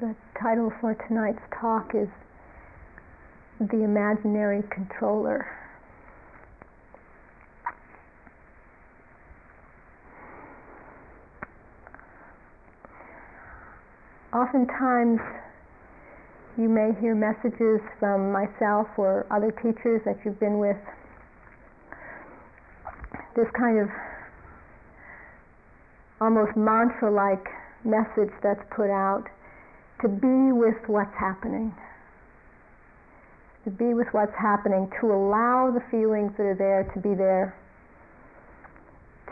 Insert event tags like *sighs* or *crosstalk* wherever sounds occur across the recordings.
The title for tonight's talk is The Imaginary Controller. Oftentimes, you may hear messages from myself or other teachers that you've been with. This kind of almost mantra like message that's put out to be with what's happening. To be with what's happening, to allow the feelings that are there to be there,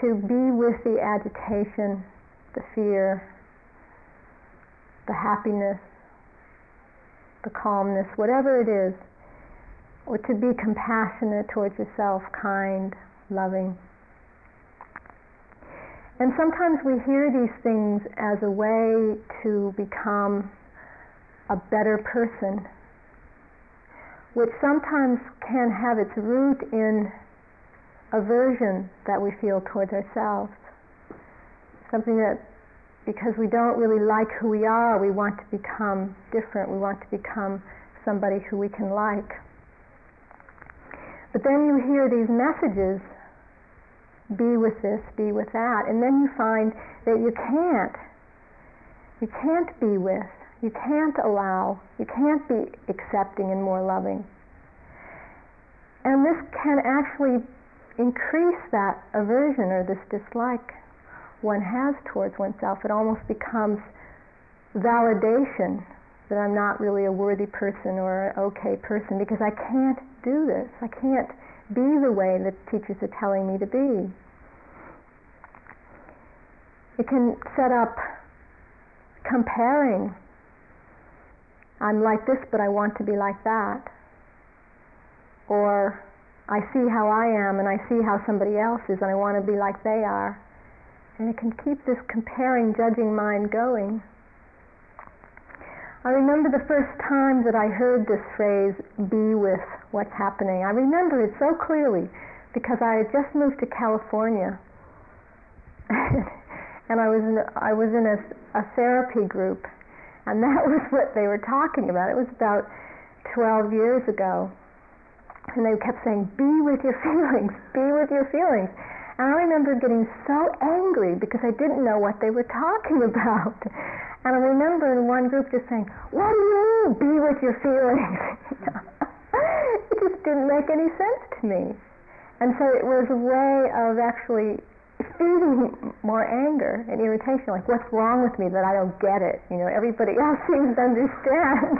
to be with the agitation, the fear, the happiness, the calmness, whatever it is, or to be compassionate towards yourself, kind, loving. And sometimes we hear these things as a way to become a better person, which sometimes can have its root in aversion that we feel towards ourselves. Something that, because we don't really like who we are, we want to become different, we want to become somebody who we can like. But then you hear these messages be with this, be with that, and then you find that you can't. You can't be with you can't allow, you can't be accepting and more loving. And this can actually increase that aversion or this dislike one has towards oneself. It almost becomes validation that I'm not really a worthy person or an okay person because I can't do this. I can't be the way that teachers are telling me to be. It can set up comparing I'm like this, but I want to be like that. Or I see how I am and I see how somebody else is and I want to be like they are. And it can keep this comparing, judging mind going. I remember the first time that I heard this phrase, be with what's happening. I remember it so clearly because I had just moved to California. *laughs* and I was in, I was in a, a therapy group and that *laughs* was what they were talking about. It was about 12 years ago. And they kept saying, be with your *laughs* feelings, be with your feelings. I remember getting so angry because I didn't know what they were talking *laughs* about. And I remember in one group just saying, what do you mean, be with your feelings? *laughs* it just didn't make any sense to me. And so it was a way of actually feeding more anger and irritation, like what's wrong with me that I don't get it? You know, everybody *laughs* else seems to understand.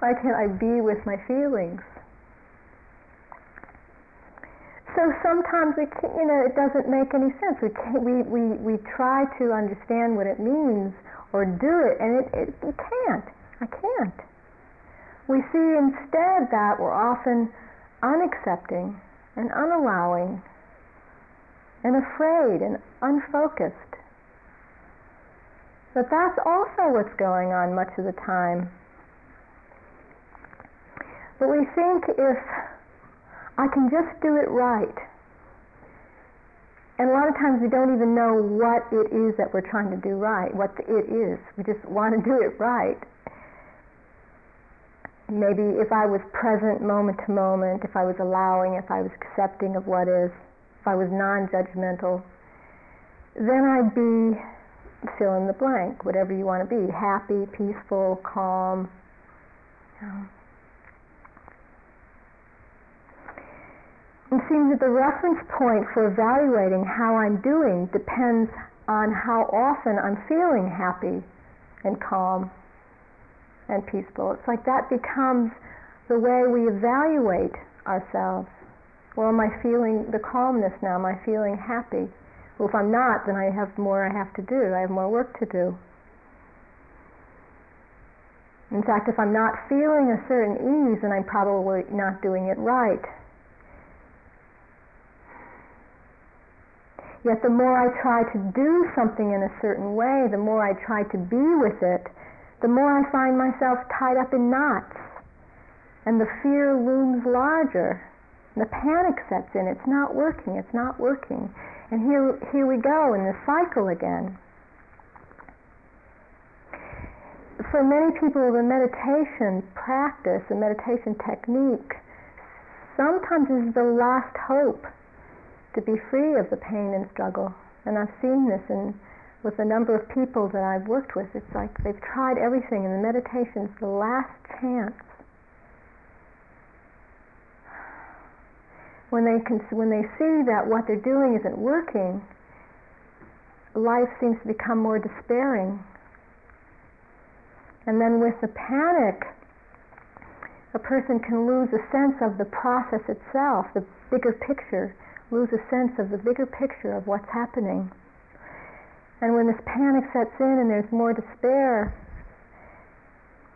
Why can't I be with my feelings? So sometimes we can, you know, it doesn't make any sense. We, can't, we, we, we try to understand what it means or do it, and it, it, can't. I can't. We see instead that we're often unaccepting and unallowing and afraid and unfocused. But that's also what's going on much of the time. But we think if I can just do it right, and a lot of times we don't even know what it is that we're trying to do right, what the it is. We just *laughs* want to do it right. Maybe if I was present moment to moment, if I was allowing, if I was accepting of what is, if I was non-judgmental, then I'd be fill in the blank, whatever you want to be, happy, peaceful, calm. It seems that the reference point for evaluating how I'm doing depends on how often I'm feeling happy and calm and peaceful. It's like that becomes the way we evaluate ourselves. Well, am I feeling the calmness now? Am I feeling happy? Well, if I'm not, then I have more I have to do. I have more work to do. In fact, if I'm not feeling a certain ease, then I'm probably not doing it right. Yet the more I try to do something in a certain way, the more I try to be with it, the more I find myself tied up in knots. And the fear looms larger. The panic sets in. It's not working. It's not working. And here, here we go in the cycle again. for many people, the meditation practice, the meditation technique, sometimes is the last hope to be free of the pain and struggle. And I've seen this in with a number of people that I've worked with. It's like they've tried everything, and the meditation is the last chance. When they can, when they see that what they're doing isn't working, life seems to become more despairing. And then with the panic, a person can lose a sense of the process itself, the bigger picture, lose a sense of the bigger picture of what's happening. And when this panic sets in and there's more despair,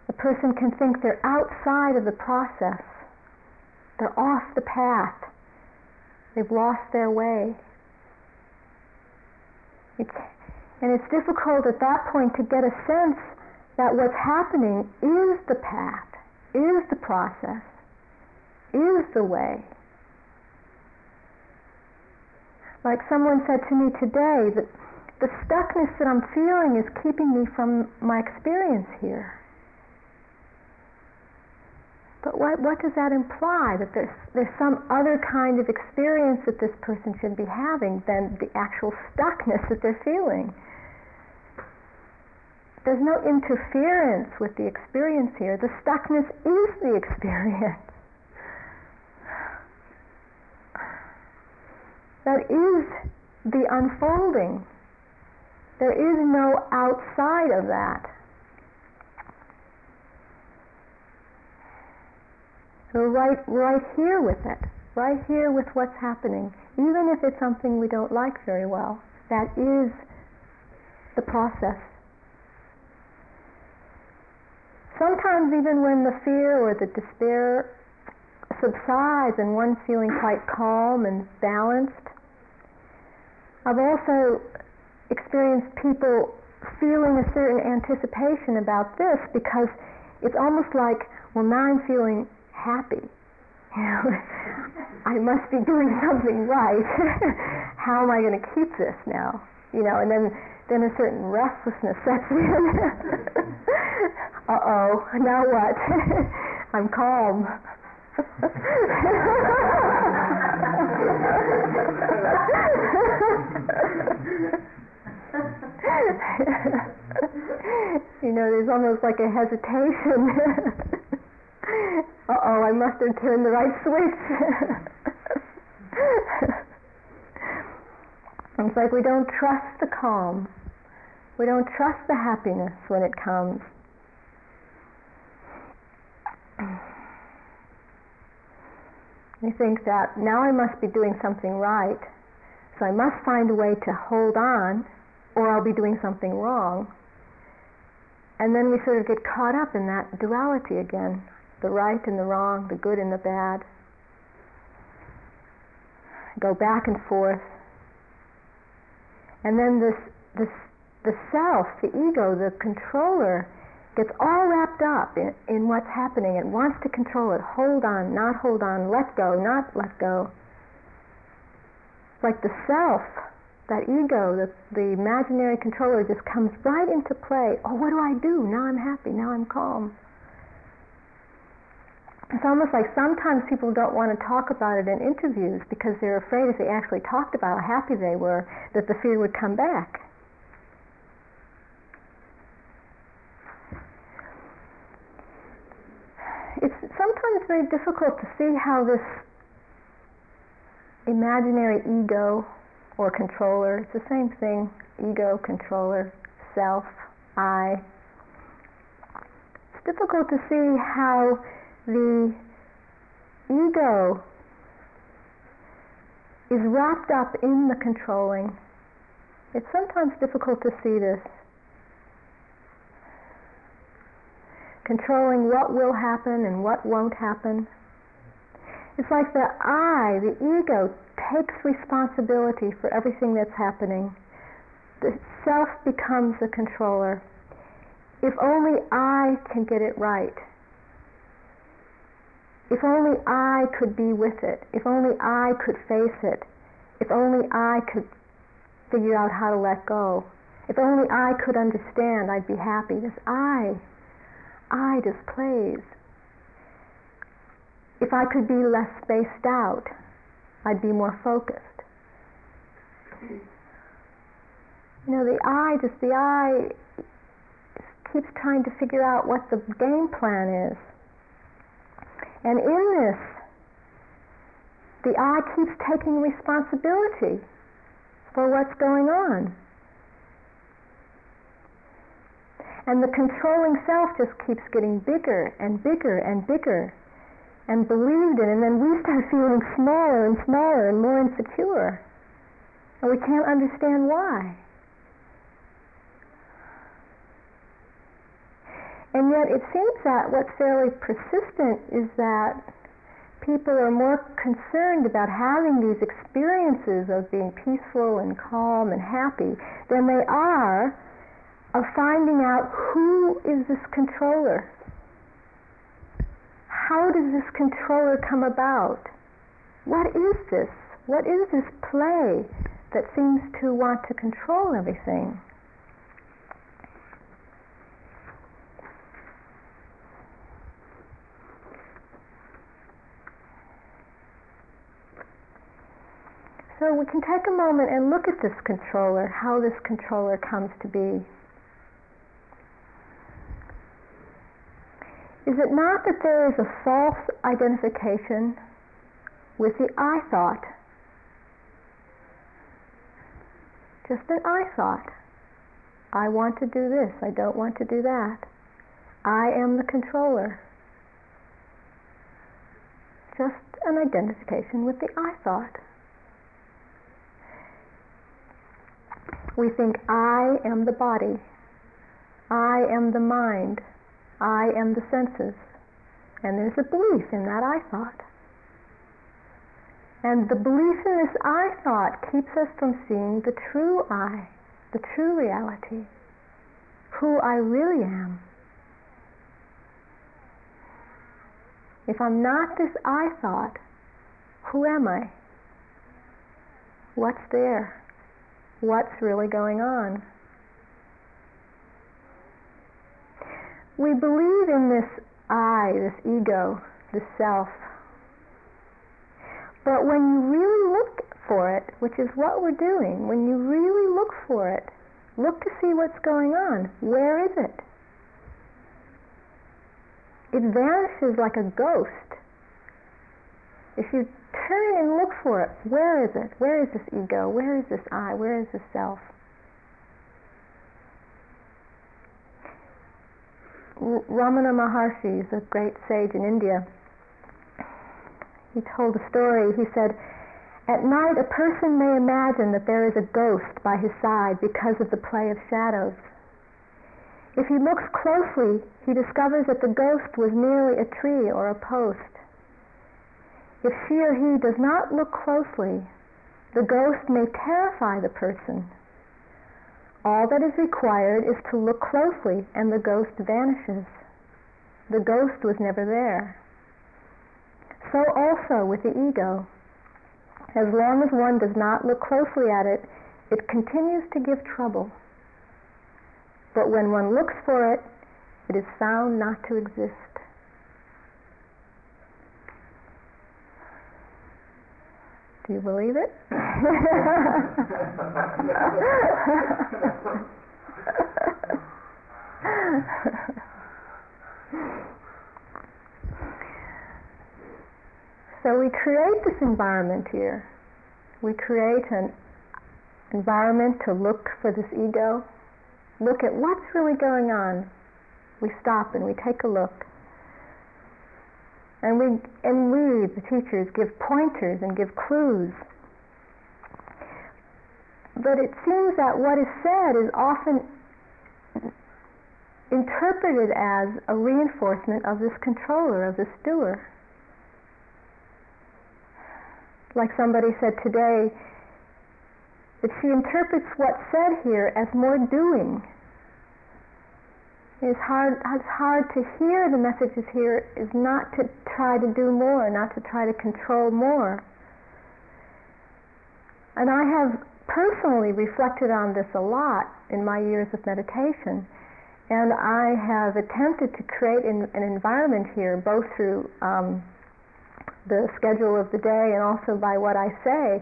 the person can think they're outside of the process. They're off the path. They've lost their way. It's, and it's difficult at that point to get a sense that what's happening is the path, is the process, is the way. Like someone said to me today that the stuckness that I'm feeling is keeping me from my experience here. But what, what does that imply? That there's, there's some other kind of experience that this person should be having than the actual stuckness that they're feeling. There's no interference with the experience here. The stuckness is the *laughs* experience. That is the unfolding. There is no outside of that. So right, right here with it, right here with what's happening, even if it's something we don't like very well, that is the process. Sometimes even when the fear or the despair subsides and one's feeling quite calm and balanced, I've also experienced people feeling a certain anticipation about this because it's almost like, well, now I'm feeling happy. *laughs* You know, I must be doing something right. *laughs* How am I going to keep this now? You know, and then then a certain restlessness sets in. *laughs* uh oh, now what? I'm calm. You know, there's almost like a hesitation. uh oh, I must have turned the right switch. it's like we don't trust the calm. We don't trust the happiness when it comes. We think that now I must be doing something right, so I must find a way to hold on or I'll be doing something wrong. And then we sort of get caught up in that duality again the right and the wrong, the good and the bad. Go back and forth. And then this, this, the self, the ego, the controller, gets all wrapped up in, in what's happening. It wants to control it. Hold on, not hold on, let go, not let go. Like the self that ego, the, the imaginary controller just comes right into play. Oh, what do I do? Now I'm happy. Now I'm calm. It's almost like sometimes people don't want to talk about it in interviews because they're afraid if they actually talked about how happy they were, that the fear would come back. It's sometimes very difficult to see how this imaginary ego or controller. It's the same thing ego, controller, self, I. It's difficult to see how the ego is wrapped up in the controlling. It's sometimes difficult to see this. Controlling what will happen and what won't happen. It's like the I, the ego, takes responsibility for everything that's happening. The self becomes the controller. If only I can get it right. If only I could be with it. If only I could face it. If only I could figure out how to let go. If only I could understand, I'd be happy. This I I just plays. If I could be less spaced out, I'd be more focused. You know, the I, just the I keeps trying to figure out what the game plan is. And in this, the I keeps taking responsibility for what's going on. And the controlling self just keeps getting bigger and bigger and bigger and believed in, and then we start *laughs* feeling smaller and smaller and more insecure. And we can't understand why. And yet it seems that what's fairly persistent is that people are more concerned about having these experiences of being peaceful and calm and happy than they are of finding out who is this controller? How does this controller come about? What is this? What is this play that seems to want to control everything? So we can take a moment and look at this controller, how this controller comes to be. Is it not that there is a false identification with the I thought? Just an I thought. I want to do this, I don't want to do that. I am the controller. Just an identification with the I thought. We think I am the body. I am the mind. I am the senses. And there's a belief in that I thought. And the belief in this I thought keeps us from seeing the true I, the true reality, who I really am. If I'm not this I thought, who am I? What's there? What's really going on? We believe in this I, this ego, this self. But when you really look for it, which is what we're doing, when you really look for it, look to see what's going on. Where is it? It vanishes like a ghost. If you turn and look for it, where is it? Where is this ego? Where is this I? Where is this self? Ramana Maharshi is a great sage in India. He told a story. He said, At night a person may imagine that there is a ghost by his side because of the play of shadows. If he looks closely, he discovers that the ghost was merely a tree or a post. If she or he does not look closely, the ghost may terrify the person all that is required is to look closely and the ghost vanishes. The ghost was never there. So also with the ego. As long as one does not look closely at it, it continues to give trouble. But when one looks for it, it is found not to exist. Do you believe it? so we create this environment here. We create an environment to look for this ego, look at what's really going on. We stop and we take a look. And we, and we, the teachers, give pointers and give clues. But it seems that what is said is often interpreted as a reinforcement of this controller, of this doer. Like somebody said today, that she interprets what's said here as more doing it's hard, it's hard to hear the messages here is not to try to do more, not to try to control more. And I have personally reflected on this a lot in my years of meditation. And I have attempted to create an, an environment here, both through um, the schedule of the day and also by what I say,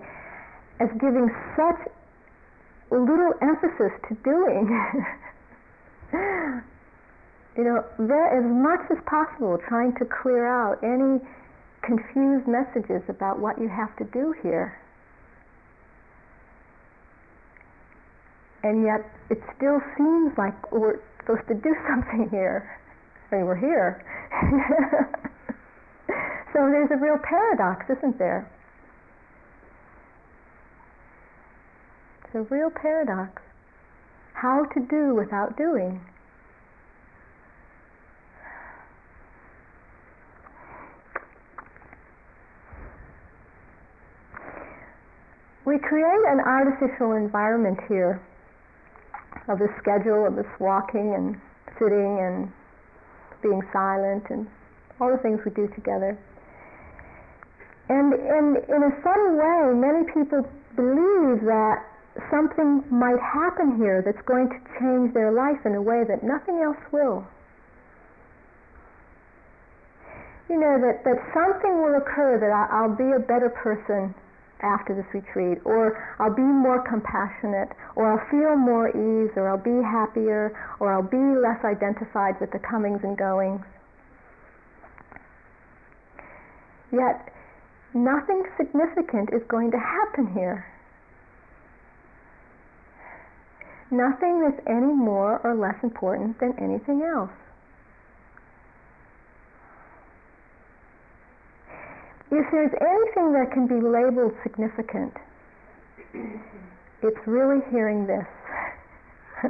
as giving such little emphasis to doing. *laughs* you know, there, as much as possible, trying to clear out any confused messages about what you have to do here. And yet, it still seems like we're supposed to do *laughs* something here. I mean, we're here. *laughs* so there's a real paradox, isn't there? It's a real paradox. How to do without doing. We create an artificial environment here of the schedule of this walking and sitting and being silent and all the things we do together. And in, in a subtle way, many people believe that something might happen here that's going to change their life in a way that nothing else will. You know, that, that something will occur that I'll be a better person after this retreat, or I'll be more compassionate, or I'll feel more ease, or I'll be happier, or I'll be less identified with the comings and goings. Yet, nothing significant is going to happen here. Nothing that's any more or less important than anything else. If there's anything that can be labeled significant, it's really hearing this. *laughs*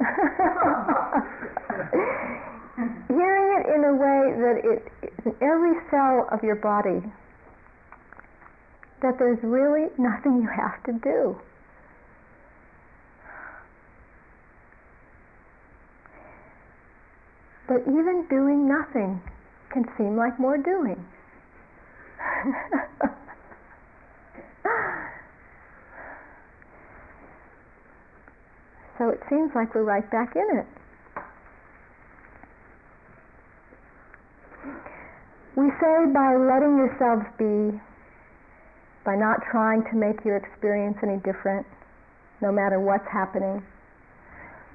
hearing it in a way that it in every cell of your body, that there's really nothing you have to do. But even doing nothing can seem like more doing. *laughs* so it seems like we're right back in it. We say by letting yourselves be, by not trying to make your experience any different, no matter what's happening,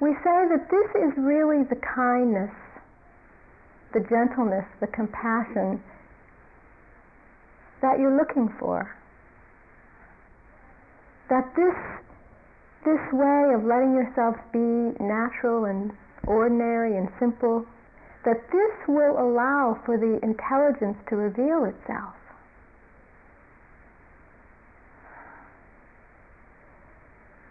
we say that this is really the kindness, the gentleness, the compassion that you're looking for. That this, this way of letting yourself be natural and ordinary and simple, that this will allow for the intelligence to reveal itself.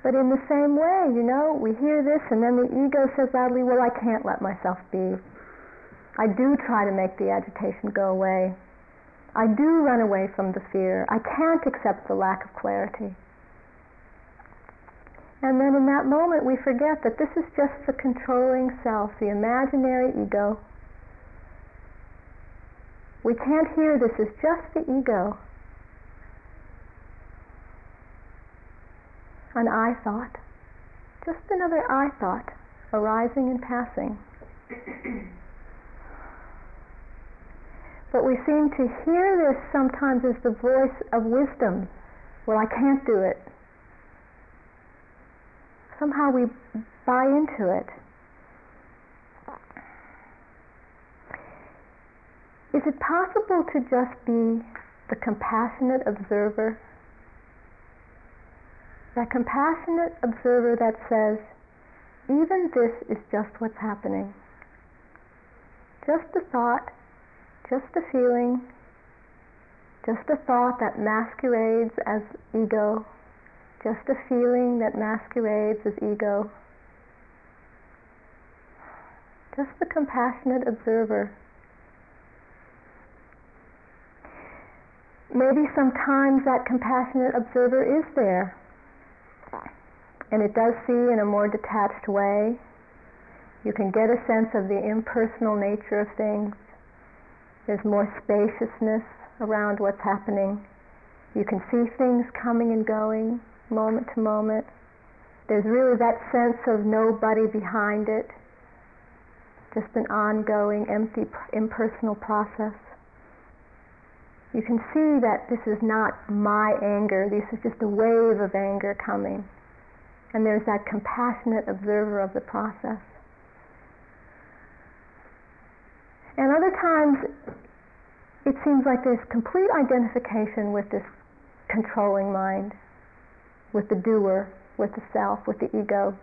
But in the same way, you know, we hear this and then the ego says loudly, well, I can't let myself be. I do try to make the agitation go away. I do run away from the fear. I can't accept the lack of clarity. And then in that moment, we forget that this is just the controlling self, the imaginary ego. We can't hear this is just the ego. An I thought. Just another I thought arising and passing. But we seem to hear this sometimes as the voice of wisdom. Well, I can't do it. Somehow we buy into it. Is it possible to just be the compassionate observer? That compassionate observer that says, even this is just what's happening. Just the thought, just a feeling, just a thought that masquerades as ego, just a feeling that masquerades as ego, just the compassionate observer. Maybe sometimes that compassionate observer is there, and it does see in a more detached way. You can get a sense of the impersonal nature of things. There's more spaciousness around what's happening. You can see things coming and going moment to moment. There's really that sense of nobody behind it. just an ongoing, empty, impersonal process. You can see that this is not my anger, this is just a wave of anger coming. And there's that compassionate observer of the process. And other times, it seems like there's complete identification with this controlling mind, with the doer, with the self, with the ego.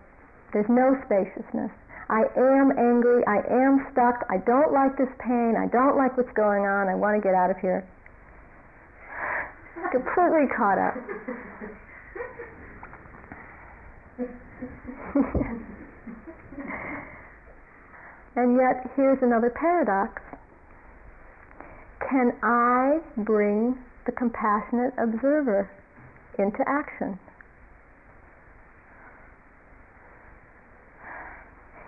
There's no spaciousness. I am angry, I am stuck, I don't like this pain, I don't like what's going on, I want to get out of here. *sighs* Completely caught up. *laughs* and yet, here's another paradox. Can I bring the compassionate observer into action?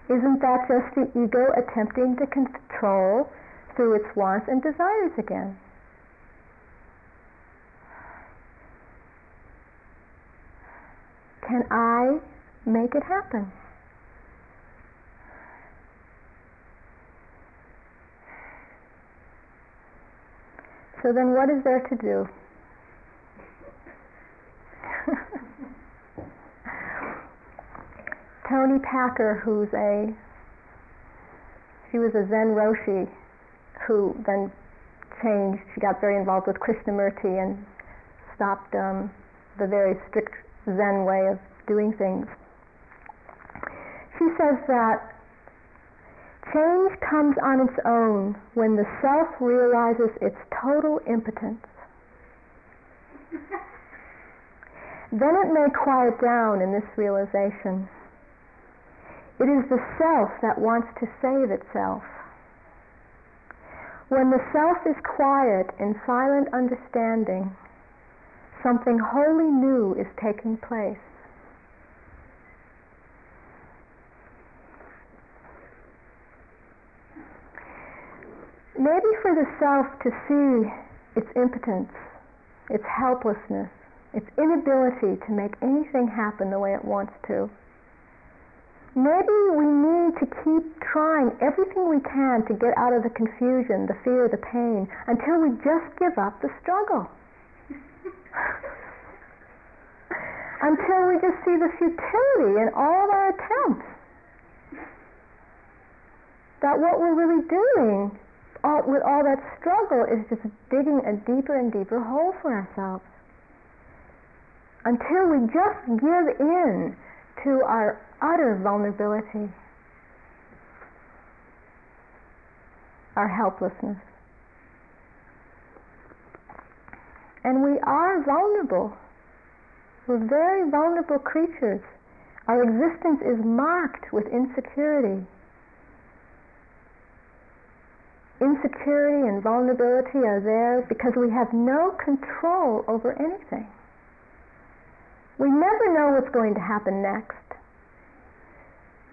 Isn't that just the ego attempting to control through its wants and desires again? Can I make it happen? So then what is there to do? *laughs* Toni Packer, who's a she was a Zen Roshi who then changed. She got very involved with Krishnamurti and stopped um, the very strict Zen way of doing things. She says that change comes on its own when the self realizes its total impotence. *laughs* then it may quiet down in this realization. It is the self that wants to save itself. When the self is quiet in silent understanding, something wholly new is taking place. Maybe for the self to see its impotence, its helplessness, its inability to make anything happen the way it wants to maybe we need to keep trying everything we can to get out of the confusion, the fear, the pain, until we just give up the struggle. *laughs* until we just see the futility in all of our attempts. That what we're really doing all, with all that struggle is just digging a deeper and deeper hole for ourselves. Until we just give in to our utter vulnerability, our helplessness. And we are vulnerable. We're very vulnerable creatures. Our existence is marked with insecurity. Insecurity and vulnerability are there because we have no control over anything. We never know what's going to happen next.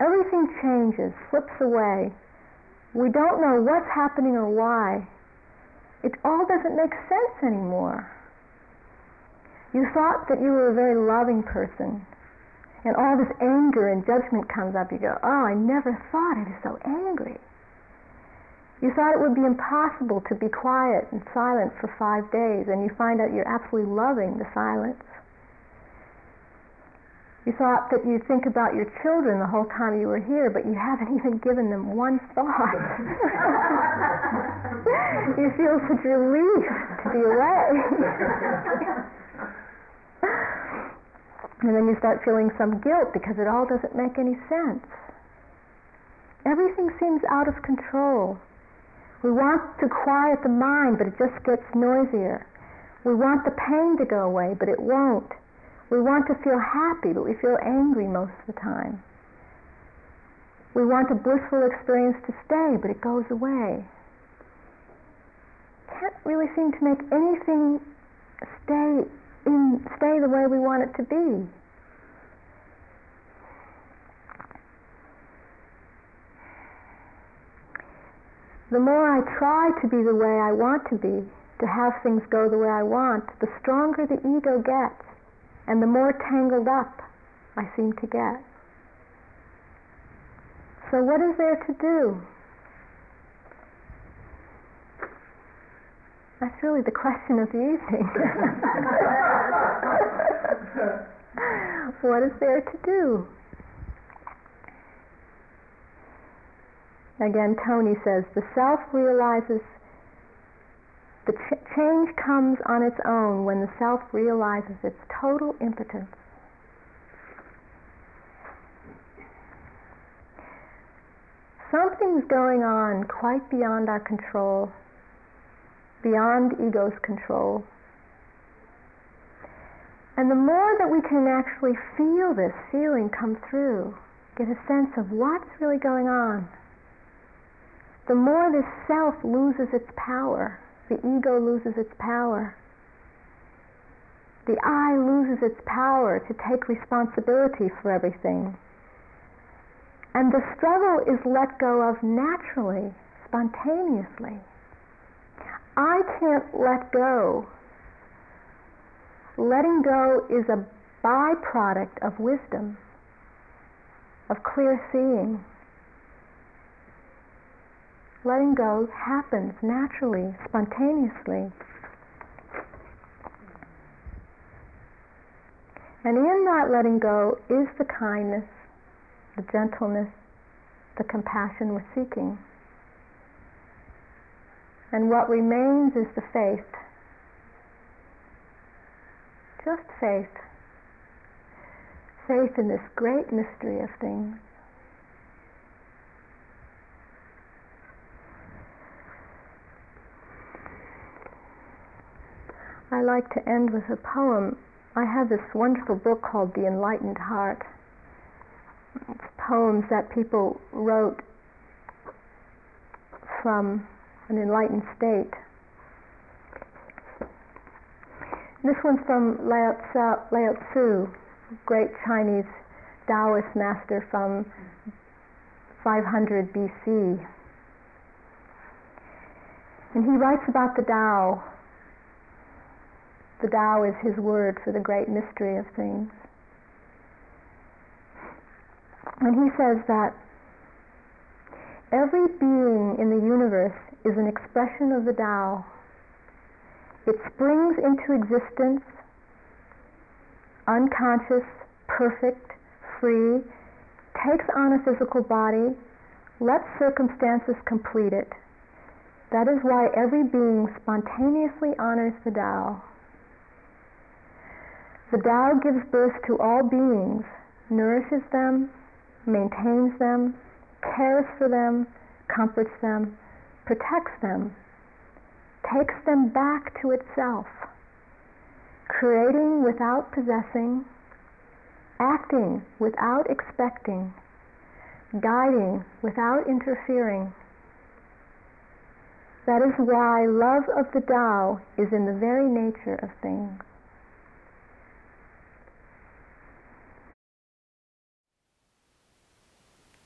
Everything changes, slips away. We don't know what's happening or why. It all doesn't make sense anymore. You thought that you were a very loving person, and all this anger and judgment comes up. You go, Oh, I never thought I was so angry. You thought it would be impossible to be quiet and silent for five days, and you find out you're absolutely loving the silence. You thought that you'd think about your children the whole time you were here, but you haven't *laughs* even given them one thought. *laughs* you feel such relief to be away. *laughs* and then you start feeling some guilt because it all doesn't make any sense. Everything seems out of control. We want to quiet the mind, but it just gets noisier. We want the pain to go away, but it won't. We want to feel happy, but we feel angry most of the time. We want a blissful experience to stay, but it goes away. Can't really seem to make anything stay in stay the way we want it to be. the more I try to be the way I want to be, to have things go the way I want, the stronger the ego gets, and the more tangled up I seem to get. So, what is there to do? That's really the question of the evening. *laughs* *laughs* what is there to do? Again, Toni says, the self realizes, the ch- change comes on its own when the self realizes its total impotence. Something's going on quite beyond our control, beyond ego's control. And the more that we can actually feel this feeling come through, get a sense of what's really going on, the more the self loses its power, the ego loses its power. The I loses its power to take responsibility for everything and the struggle is let go of naturally, spontaneously. I can't let go. Letting go is a byproduct of wisdom, of clear seeing. Letting go happens naturally, spontaneously. And in that letting go is the kindness, the gentleness, the compassion we're seeking. And what remains is the faith. Just faith. Faith in this great mystery of things. I like to end with a poem. I have this wonderful book called The Enlightened Heart It's poems that people wrote from an enlightened state. This one's from Lao Tzu, great Chinese Taoist master from 500 BC. And he writes about the Tao. The Tao is his word for the great mystery of things. And he says that every being in the universe is an expression of the Tao. It springs into existence unconscious, perfect, free, takes on a physical body, lets circumstances complete it. That is why every being spontaneously honors the Tao. The Tao gives birth to all beings, nourishes them, maintains them, cares for them, comforts them, protects them, takes them back to itself, creating without possessing, acting without expecting, guiding without interfering. That is why love of the Tao is in the very nature of things.